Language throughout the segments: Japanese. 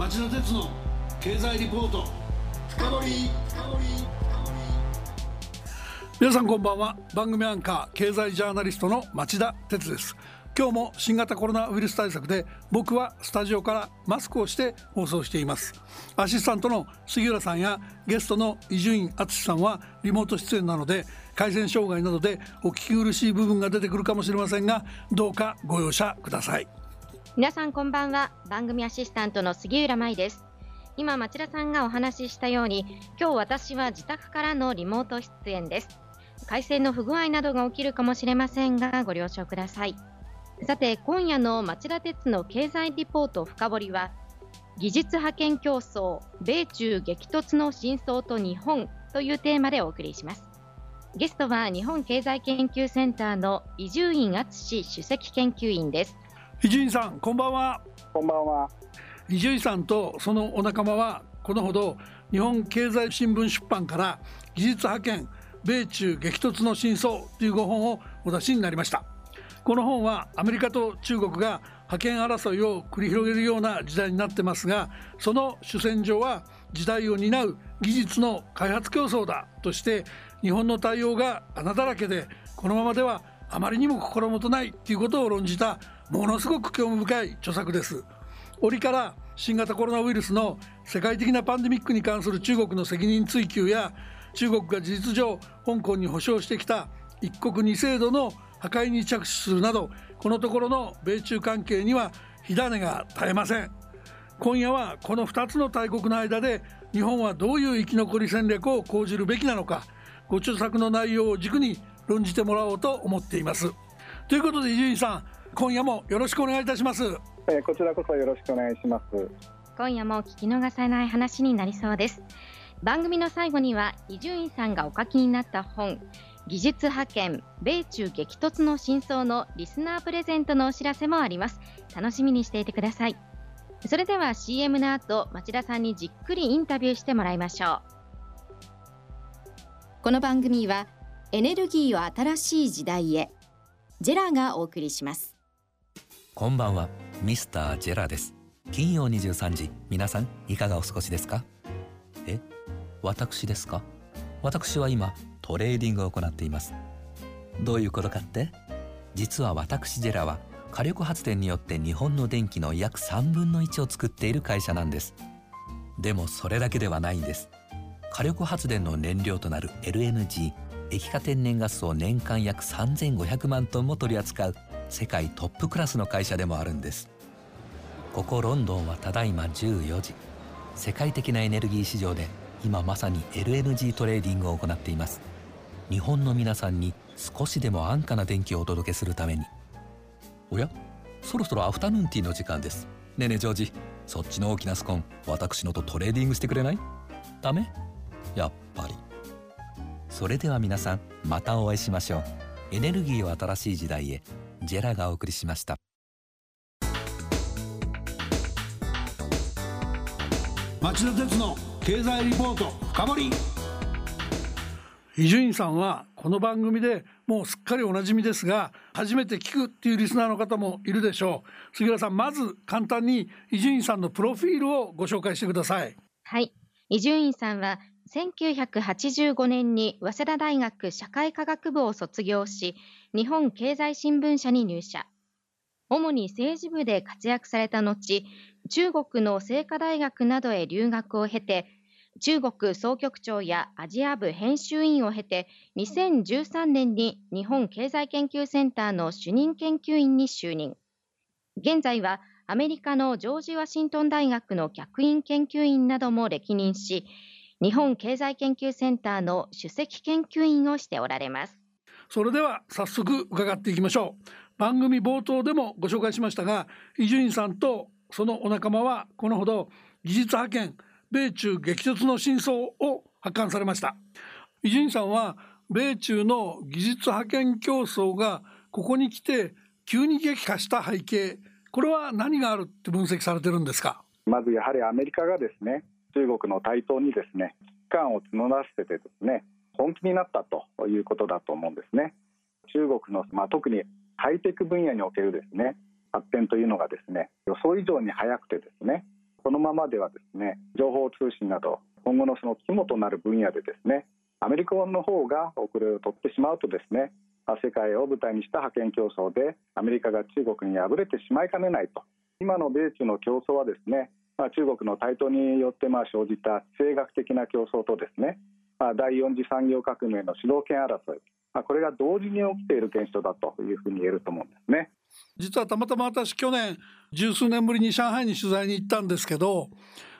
町田鉄の経済リポート。深掘皆さんこんばんは。番組アンカー経済ジャーナリストの町田鉄です。今日も新型コロナウイルス対策で僕はスタジオからマスクをして放送しています。アシスタントの杉浦さんやゲストの伊集院敦さんはリモート出演なので回線障害などでお聞き苦しい部分が出てくるかもしれませんがどうかご容赦ください。皆さんこんばんは。番組アシスタントの杉浦舞です。今町田さんがお話ししたように今日私は自宅からのリモート出演です。回線の不具合などが起きるかもしれませんがご了承ください。さて今夜の町田鉄の経済リポート深掘りは技術覇権競争米中激突の真相と日本というテーマでお送りします。ゲストは日本経済研究センターの伊集院敦首席研究員です。伊集院さんこんばんは。こんばんは。伊集院さんとそのお仲間はこのほど日本経済新聞出版から技術覇権米中激突の真相という5本をお出しになりました。この本はアメリカと中国が覇権争いを繰り広げるような時代になってますがその主戦場は時代を担う技術の開発競争だとして日本の対応が穴だらけでこのままではあまりにも心もとないということを論じたものすごく興味深い著作です。折から新型コロナウイルスの世界的なパンデミックに関する中国の責任追及や中国が事実上香港に保障してきた一国二制度の破壊に着手するなどこのところの米中関係には火種が絶えません。今夜はこの2つの大国の間で日本はどういう生き残り戦略を講じるべきなのかご著作の内容を軸に論じてもらおうと思っています。ということで伊集院さん今夜もよろしくお願いいたします。えー、こちらこそよろしくお願いします。今夜も聞き逃さない話になりそうです。番組の最後には伊集院さんがお書きになった本技術派遣米中激突の真相のリスナープレゼントのお知らせもあります。楽しみにしていてください。それでは CM の後町田さんにじっくりインタビューしてもらいましょう。この番組はエネルギーを新しい時代へ JERA がお送りしますこんばんはミスター JERA です。金曜23時皆さんいかがお過ごしですか？え私ですか？私は今トレーディングを行っています。どういうことかって？実は私ジェラは火力発電によって日本の電気の約3分の1を作っている会社なんです。でもそれだけではないんです。火力発電の燃料となる LNG 液化天然ガスを年間約3500万トンも取り扱う。世界トップクラスの会社でもあるんです。ここロンドンはただいま14時。世界的なエネルギー市場で今まさに LNG トレーディングを行っています。日本の皆さんに少しでも安価な電気をお届けするために。おや？そろそろアフタヌーンティーの時間です。ねえねえジョージ。そっちの大きなスコーン。私のとトレーディングしてくれない？ダメ？やっぱり。それでは皆さんまたお会いしましょう。エネルギーを新しい時代へ。 JERA がお送りしました。町田鉄の経済リポート深掘り。伊集院さんはこの番組でもうすっかりおなじみですが初めて聞くっていうリスナーの方もいるでしょう。杉浦さんまず簡単に伊集院さんのプロフィールをご紹介してください。はい。伊集院さんは1985年に早稲田大学社会科学部を卒業し日本経済新聞社に入社。主に政治部で活躍された後、中国の清華大学などへ留学を経て、中国総局長やアジア部編集員を経て、2013年に日本経済研究センターの主任研究員に就任。現在はアメリカのジョージ・ワシントン大学の客員研究員なども歴任し、日本経済研究センターの首席研究員をしておられます。それでは早速伺っていきましょう。番組冒頭でもご紹介しましたが伊集院さんとそのお仲間はこのほど技術派遣米中激突の真相を発刊されました。伊集院さんは米中の技術派遣競争がここに来て急に激化した背景これは何があるって分析されてるんですか？まずやはりアメリカがですね中国の台頭にですね危機感を募らせてですね本気になったということだと思うんですね。中国の、まあ、特にハイテク分野におけるですね発展というのがですね予想以上に早くてですねこのままではですね情報通信など今後のその肝となる分野でですねアメリカの方が遅れを取ってしまうとですね世界を舞台にした覇権競争でアメリカが中国に敗れてしまいかねないと今の米中の競争はですね、まあ、中国の台頭によってまあ生じた地政学的な競争とですね、まあ、第4次産業革命の主導権争い、まあ、これが同時に起きている現象だというふうに言えると思うんですね。実はたまたま私去年十数年ぶりに上海に取材に行ったんですけど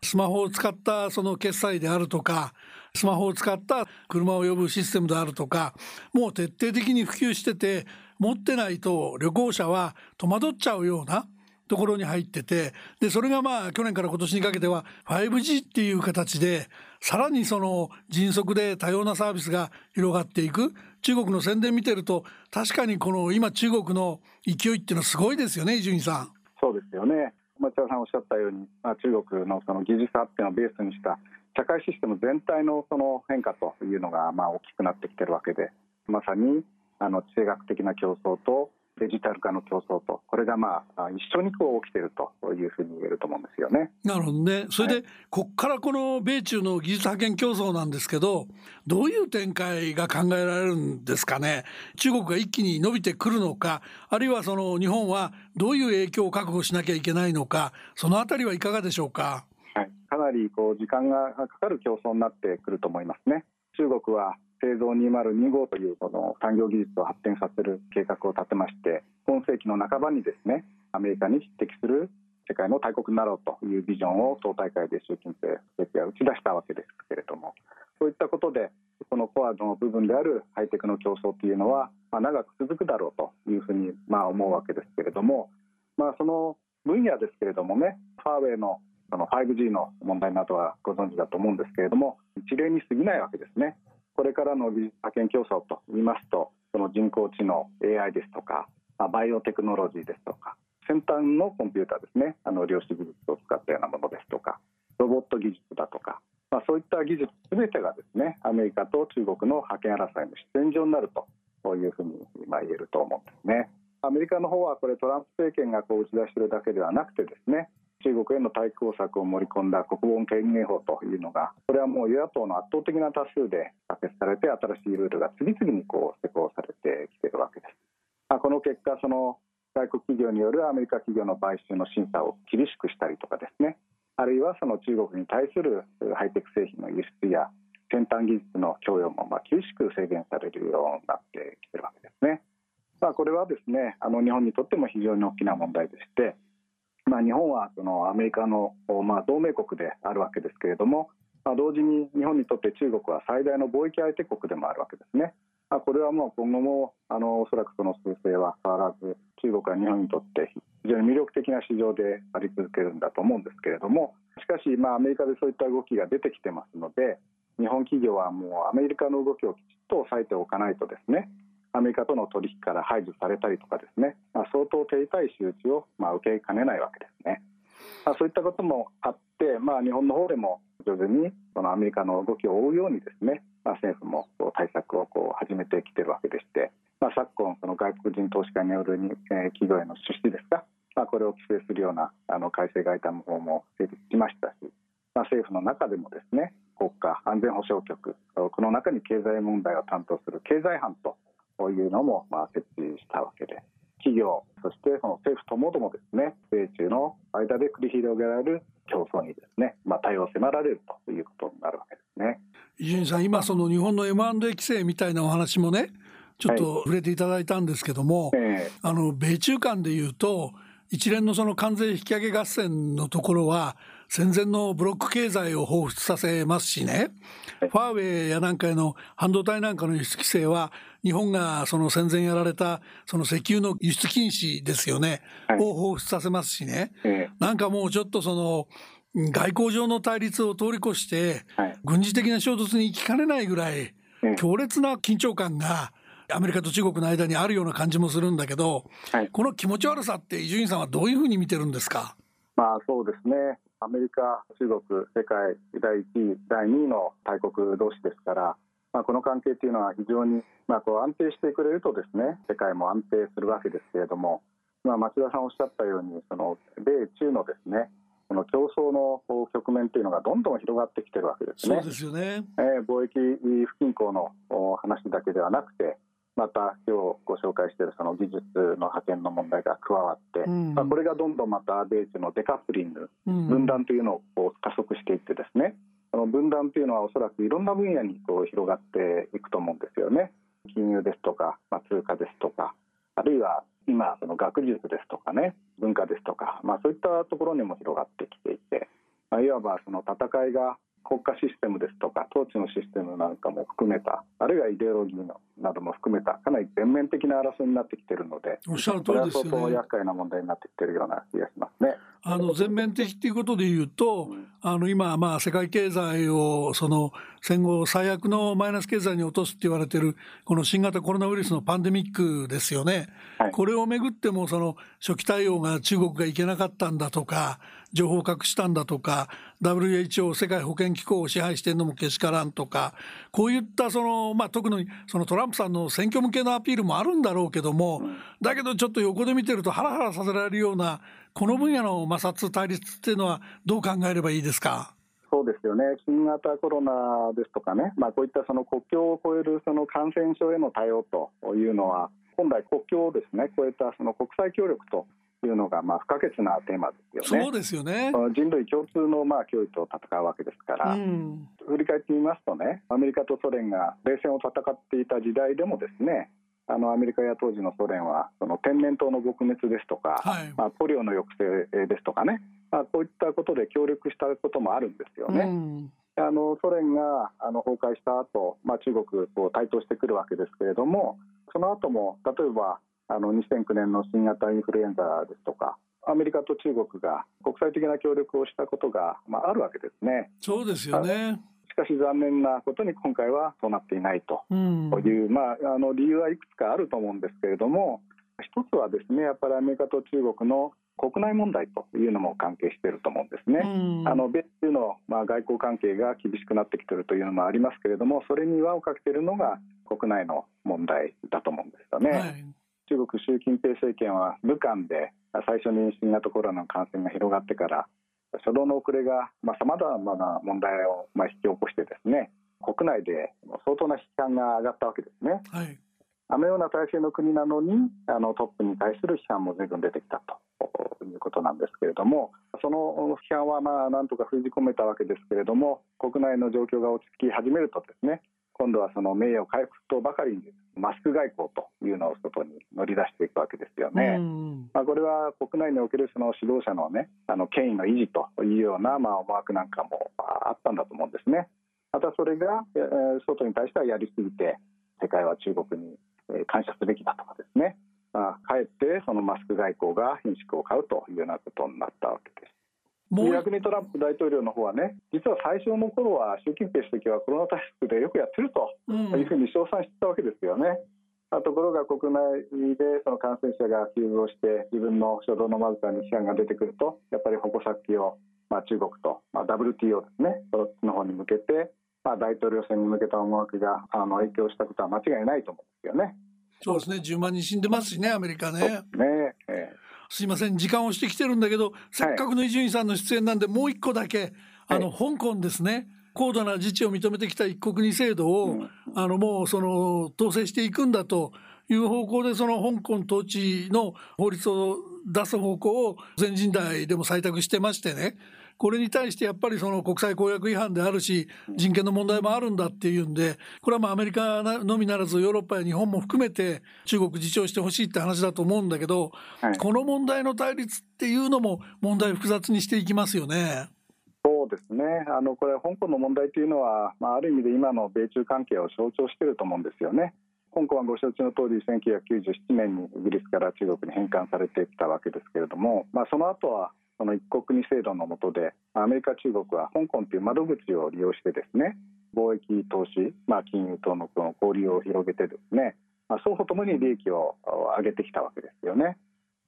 スマホを使ったその決済であるとかスマホを使った車を呼ぶシステムであるとかもう徹底的に普及してて持ってないと旅行者は戸惑っちゃうようなところに入っててでそれがまあ去年から今年にかけては 5G っていう形でさらにその迅速で多様なサービスが広がっていく中国の宣伝見てると確かにこの今中国の勢いっていうのはすごいですよね伊集院さん。そうですよね町田さんおっしゃったように、まあ、中国のその技術発展をベースにした社会システム全体のその変化というのがまあ大きくなってきてるわけでまさにあの地政学的な競争とデジタル化の競争とこれがまあ一緒にこう起きているというふうに言えると思うんですよね。なるほどね。それで、はい、こっからこの米中の技術派遣競争なんですけどどういう展開が考えられるんですかね？中国が一気に伸びてくるのかあるいはその日本はどういう影響を覚悟しなきゃいけないのかそのあたりはいかがでしょうか？はい、かなりこう時間がかかる競争になってくると思いますね。中国は製造2025というこの産業技術を発展させる計画を立てまして今世紀の半ばにですねアメリカに匹敵する世界の大国になろうというビジョンを党大会で習近平主席は打ち出したわけですけれどもそういったことでこのコアの部分であるハイテクの競争というのは、まあ、長く続くだろうというふうにまあ思うわけですけれども、まあ、その分野ですけれどもねファーウェイのその 5G の問題などはご存知だと思うんですけれども一例に過ぎないわけですね。これからの技術派遣競争といいますとその人工知能 AI ですとかバイオテクノロジーですとか先端のコンピューターですねあの量子技術を使ったようなものですとかロボット技術だとか、まあ、そういった技術すべてがですねアメリカと中国の覇権争いの出演場になるというふうに今言えると思うんですね。アメリカの方はこれトランプ政権がこう打ち出しているだけではなくてですね中国への対抗策を盛り込んだ国防権限法というのがこれはもう与野党の圧倒的な多数で決されて新しいルールが次々にこう施行されてきているわけです。まあ、この結果その外国企業によるアメリカ企業の買収の審査を厳しくしたりとかですねあるいはその中国に対するハイテク製品の輸出や先端技術の供与もまあ厳しく制限されるようになってきているわけですね。まあ、これはですねあの日本にとっても非常に大きな問題でしてまあ、日本はそのアメリカの、まあ、同盟国であるわけですけれども、まあ、同時に日本にとって中国は最大の貿易相手国でもあるわけですね。まあ、これはもう今後もあのおそらくその数勢は変わらず中国は日本にとって非常に魅力的な市場であり続けるんだと思うんですけれどもしかしまあアメリカでそういった動きが出てきてますので日本企業はもうアメリカの動きをきちっと抑えておかないとですねアメリカとの取引から排除されたりとかですね、まあ、相当手痛い仕打ちをまあ受けかねないわけですね。まあ、そういったこともあって、まあ、日本の方でも徐々にそのアメリカの動きを追うようにですね、まあ、政府も対策をこう始めてきているわけでして、まあ、昨今その外国人投資家によるに、えー、企業への出資ですか、まあ、これを規制するようなあの改正外為法も成立しましたし、まあ、政府の中でもですね国家安全保障局この中に経済問題を担当する経済班というのもまあ設置したわけで企業そしてその政府ともどもですね米中の間で繰り広げられる競争にですね、まあ、対応を迫られるということになるわけですね。伊集院さん今その日本の M&A 規制みたいなお話もねちょっと触れていただいたんですけども、はいえー、あの米中間でいうと一連のその関税引き上げ合戦のところは戦前のブロック経済を彷彿させますしね、ファーウェイやなんかへの半導体なんかの輸出規制は日本がその戦前やられたその石油の輸出禁止ですよね、はい、を彷彿させますしね、なんかもうちょっとその外交上の対立を通り越して、軍事的な衝突に行きかねないぐらい強烈な緊張感がアメリカと中国の間にあるような感じもするんだけど、はい、この気持ち悪さって伊集院さんはどういうふうに見てるんですか？まあそうですねアメリカ、中国、世界第1位、第2位の大国同士ですから、まあ、この関係というのは非常に、まあ、こう安定してくれるとですね世界も安定するわけですけれども、まあ、町田さんおっしゃったようにその米中のですねこの競争の局面というのがどんどん広がってきてるわけですね。そうですよね、えー、貿易不均衡の話だけではなくてまた今日ご紹介しているその技術の派遣の問題が加わって、うん、まあ、これがどんどんまた米中のデカップリング、うん、分断というのを加速していってですね。その分断というのはおそらくいろんな分野にこう広がっていくと思うんですよね。金融ですとか、まあ、通貨ですとかあるいは今その学術ですとかね文化ですとか、まあ、そういったところにも広がってきていて、まあ、いわばその戦いが国家システムですとか統治のシステムなんかも含めたあるいはイデオロギーのなども含めたかなり全面的な争いになってきているのでおっしゃる通りですよね。相当厄介な問題になってきているような気がしますね。あの全面的ということでいうと、うん、あの今、まあ、世界経済をその戦後最悪のマイナス経済に落とすって言われてるこの新型コロナウイルスのパンデミックですよね、はい、これをめぐってもその初期対応が中国がいけなかったんだとか情報を隠したんだとか WHO 世界保健機構を支配してるのもけしからんとかこういったその、まあ、特にそのトランプさんの選挙向けのアピールもあるんだろうけどもだけどちょっと横で見てるとハラハラさせられるようなこの分野の摩擦対立っていうのはどう考えればいいですか？そうですよね。新型コロナですとかね、まあ、こういったその国境を越えるその感染症への対応というのは本来国境をですね越えたその国際協力というのがまあ不可欠なテーマですよね。そうですよね。人類共通のまあ脅威と戦うわけですから、うん、振り返ってみますとねアメリカとソ連が冷戦を戦っていた時代でもですねあのアメリカや当時のソ連はその天然痘の撲滅ですとか、はい、まあ、ポリオの抑制ですとかね、まあ、こういったことで協力したこともあるんですよね。うん。あのソ連があの崩壊した後、まあ中国こう台頭してくるわけですけれどもその後も例えばあの2009年の新型インフルエンザですとかアメリカと中国が国際的な協力をしたことが、まあ、あるわけですね。そうですよねしかし残念なことに今回はそうなっていないという、うん、まあ、あの理由はいくつかあると思うんですけれども一つはですねやっぱりアメリカと中国の国内問題というのも関係していると思うんですね。うん、あの米中のまあ外交関係が厳しくなってきているというのもありますけれどもそれに輪をかけているのが国内の問題だと思うんですよね。はい中国習近平政権は武漢で最初に新型コロナの感染が広がってから初動の遅れがさまざ、まな問題をまあ引き起こしてですね国内で相当な批判が上がったわけですね。はい、あのような体制の国なのにあのトップに対する批判も随分出てきたということなんですけれどもその批判はまあなんとか封じ込めたわけですけれども国内の状況が落ち着き始めるとですね今度はその名誉回復とばかりにマスク外交というのを外に乗り出していくわけですよね。まあ、これは国内におけるその指導者のねあの権威の維持というようなまあ思惑なんかもあったんだと思うんですね。またそれが、えー、外に対してはやりすぎて世界は中国に感謝すべきだとかですね、まあ、かえってそのマスク外交が品種を買うというようなことになったわけです。逆にトランプ大統領の方はね実は最初の頃は習近平主席はコロナ対策でよくやってるというふうに称賛してたわけですよね。うん、ところが国内でその感染者が急増して自分の初動のまずさに批判が出てくるとやっぱり矛先を、まあ、中国と、まあ、WTO ですねそっちの方に向けて、まあ、大統領選に向けた思惑があの影響したことは間違いないと思うんですよね。そうですね10万人死んでますしねアメリカね。ね、えーすいません時間をしてきてるんだけど、せっかくの伊集院さんの出演なんでもう一個だけ、あの、香港ですね。高度な自治を認めてきた一国二制度を、あのもうその統制していくんだという方向でその香港統治の法律を出す方向を全人代でも採択してましてねこれに対してやっぱりその国際公約違反であるし人権の問題もあるんだっていうんでこれはまあアメリカのみならずヨーロッパや日本も含めて中国自重してほしいって話だと思うんだけど、はい、この問題の対立っていうのも問題複雑にしていきますよね。そうですねあのこれ香港の問題というのは、まあ、ある意味で今の米中関係を象徴していると思うんですよね。香港はご承知の通り1997年にイギリスから中国に返還されてきたわけですけれども、まあ、その後はその一国二制度の下でアメリカ中国は香港という窓口を利用してですね貿易投資、まあ、金融等のこの交流を広げてですね、まあ、双方ともに利益を上げてきたわけですよね。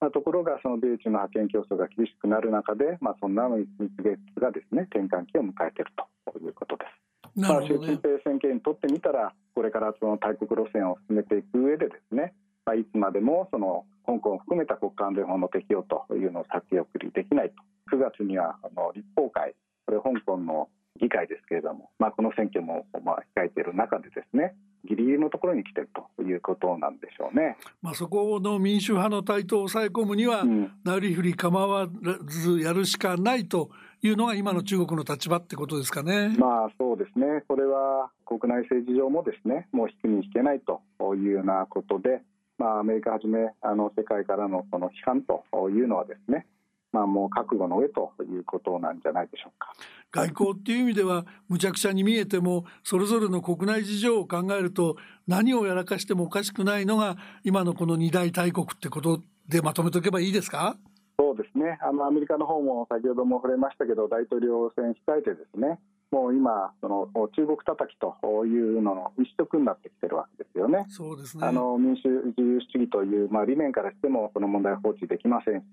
まあ、ところがその米中の覇権競争が厳しくなる中で、まあ、そんな蜜月がですね転換期を迎えているということです。ね、まあ、習近平政権にとってみたらこれからその大国路線を進めていく上でですね、まあ、いつまでもその香港を含めた国家安全法の適用というのを先送りできないと9月にはあの立法会これ香港の議会ですけれども、まあ、この選挙も、まあ、控えている中でですねギリギリのところに来てるということなんでしょうね。まあ、そこの民主派の台頭を抑え込むには、うん、なりふり構わずやるしかないというのが今の中国の立場ってことですかね。まあそうですね。これは国内政治上もですね、もう引くに引けないというようなことで、まあアメリカはじめあの世界からのこの批判というのはですね、まあ、もう覚悟の上ということなんじゃないでしょうか。外交っていう意味ではむちゃくちゃに見えてもそれぞれの国内事情を考えると何をやらかしてもおかしくないのが今のこの二大大国ってことでまとめておけばいいですか？そうですね。あのアメリカの方も先ほども触れましたけど大統領選控えてですねもう今その中国叩きというのの一色になってきてるわけですよね。そうですね。あの民主自由主義という、まあ、理念からしてもこの問題放置できませんし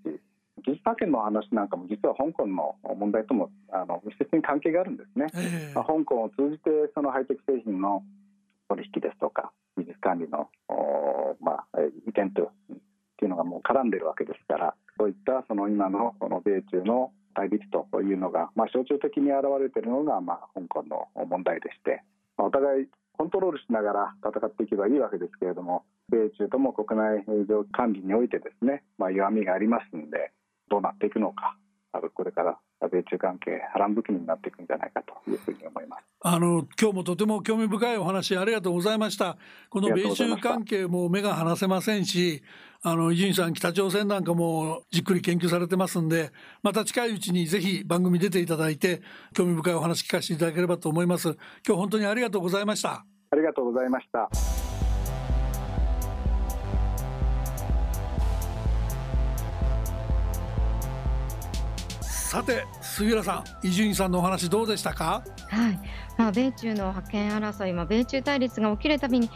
技術派遣の話なんかも実は香港の問題ともあの密接に関係があるんですね、えー、まあ、香港を通じてそのハイテク製品の取引ですとか技術管理のまあ、移転というのがもう絡んでるわけですからそういったその今のこの米中の対立というのが、まあ、象徴的に現れているのが、まあ、香港の問題でして、まあ、お互いコントロールしながら戦っていけばいいわけですけれども米中とも国内上管理においてですね、まあ、弱みがありますのでどうなっていくのかこれから米中関係波乱含みになっていくんじゃないかというふうに思います。あの今日もとても興味深いお話ありがとうございました。この米中関係も目が離せませんしあの伊集院さん北朝鮮なんかもじっくり研究されてますんでまた近いうちにぜひ番組出ていただいて興味深いお話聞かせていただければと思います。今日本当にありがとうございました。ありがとうございましたさて杉浦さん伊集院さんのお話どうでしたか？はい。まあ、米中の覇権争い、まあ、米中対立が起きるたびに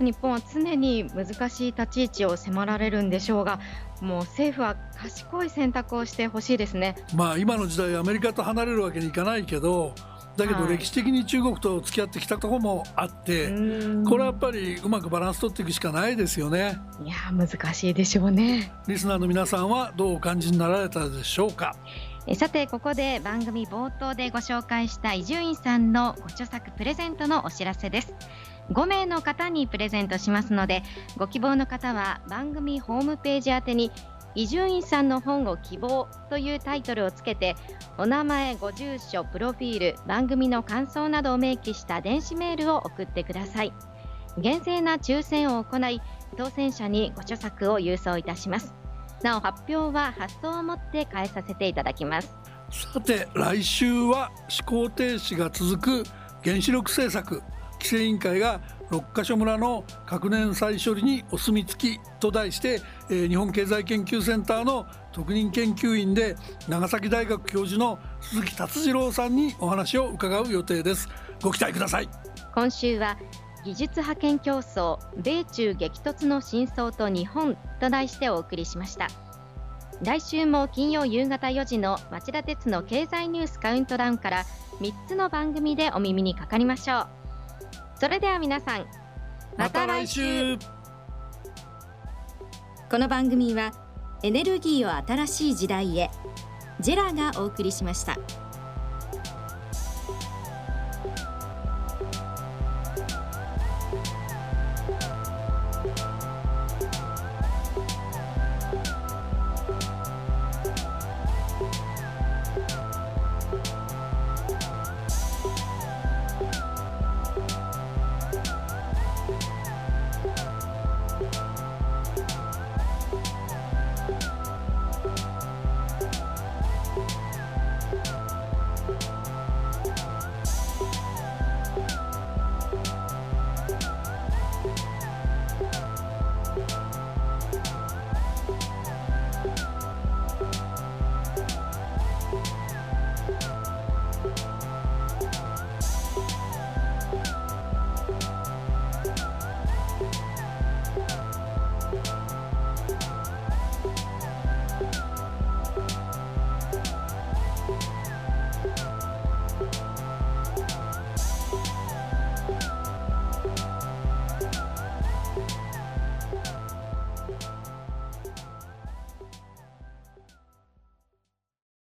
日本は常に難しい立ち位置を迫られるんでしょうがもう政府は賢い選択をしてほしいですね、まあ、今の時代アメリカと離れるわけにいかないけどだけど歴史的に中国と付き合ってきたところもあって、はい、これはやっぱりうまくバランス取っていくしかないですよね。いや難しいでしょうね。リスナーの皆さんはどうお感じになられたでしょうか？さてここで番組冒頭でご紹介した伊集院さんのご著作プレゼントのお知らせです。5名の方にプレゼントしますのでご希望の方は番組ホームページ宛てに伊集院さんの本を希望というタイトルをつけてお名前ご住所プロフィール番組の感想などを明記した電子メールを送ってください。厳正な抽選を行い当選者にご著作を郵送いたします。なお発表は発送をもって返させていただきます。さて来週は思考停止が続く原子力政策規制委員会が六ヶ所村の核燃再処理にお墨付きと題して、えー、日本経済研究センターの特任研究員で長崎大学教授の鈴木達次郎さんにお話を伺う予定です。ご期待ください。今週は技術覇権競争米中激突の真相と日本と題してお送りしました。来週も金曜夕方4時の町田鉄の経済ニュースカウントダウンから3つの番組でお耳にかかりましょう。それでは皆さんまた来週。この番組はエネルギーを新しい時代へジェラがお送りしました。